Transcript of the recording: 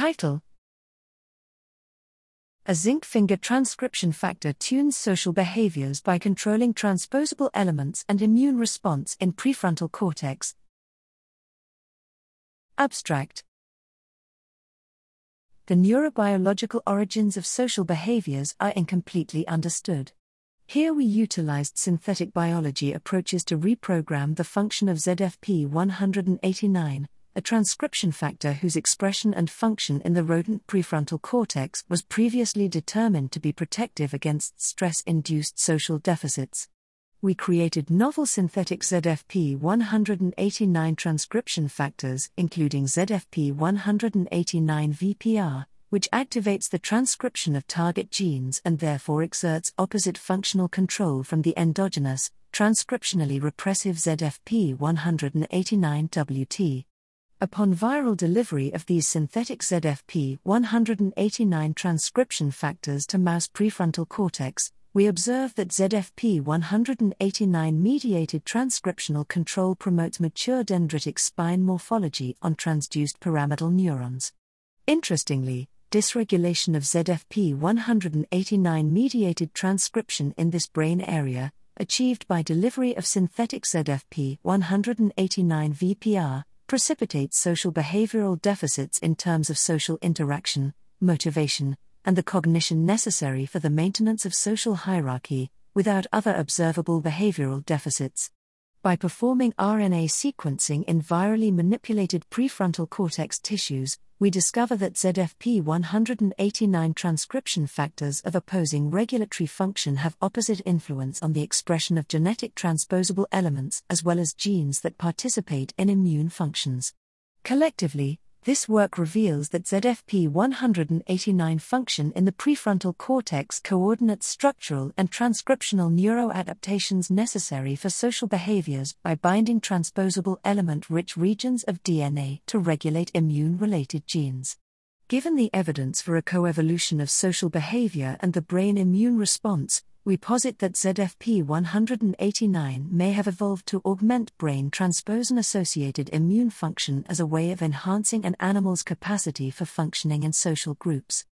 Title A zinc finger transcription factor tunes social behaviors by controlling transposable elements and immune response in prefrontal cortex. Abstract The neurobiological origins of social behaviors are incompletely understood. Here we utilized synthetic biology approaches to reprogram the function of ZFP 189, a transcription factor whose expression and function in the rodent prefrontal cortex was previously determined to be protective against stress induced social deficits. We created novel synthetic ZFP 189 transcription factors, including ZFP 189 VPR, which activates the transcription of target genes and therefore exerts opposite functional control from the endogenous, transcriptionally repressive ZFP 189WT. Upon viral delivery of these synthetic ZFP 189 transcription factors to mouse prefrontal cortex, we observe that ZFP 189 mediated transcriptional control promotes mature dendritic spine morphology on transduced pyramidal neurons. Interestingly, dysregulation of ZFP 189 mediated transcription in this brain area, achieved by delivery of synthetic ZFP 189 VPR, precipitates social behavioral deficits in terms of social interaction, motivation, and the cognition necessary for the maintenance of social hierarchy, without other observable behavioral deficits. By performing RNA sequencing in virally manipulated prefrontal cortex tissues, we discover that ZFP 189 transcription factors of opposing regulatory function have opposite influence on the expression of genetic transposable elements as well as genes that participate in immune functions. Collectively, this work reveals that ZFP 189 function in the prefrontal cortex coordinates structural and transcriptional neuroadaptations necessary for social behaviors by binding transposable element rich regions of DNA to regulate immune related genes. Given the evidence for a coevolution of social behavior and the brain immune response, we posit that ZFP 189 may have evolved to augment brain transposon associated immune function as a way of enhancing an animal's capacity for functioning in social groups.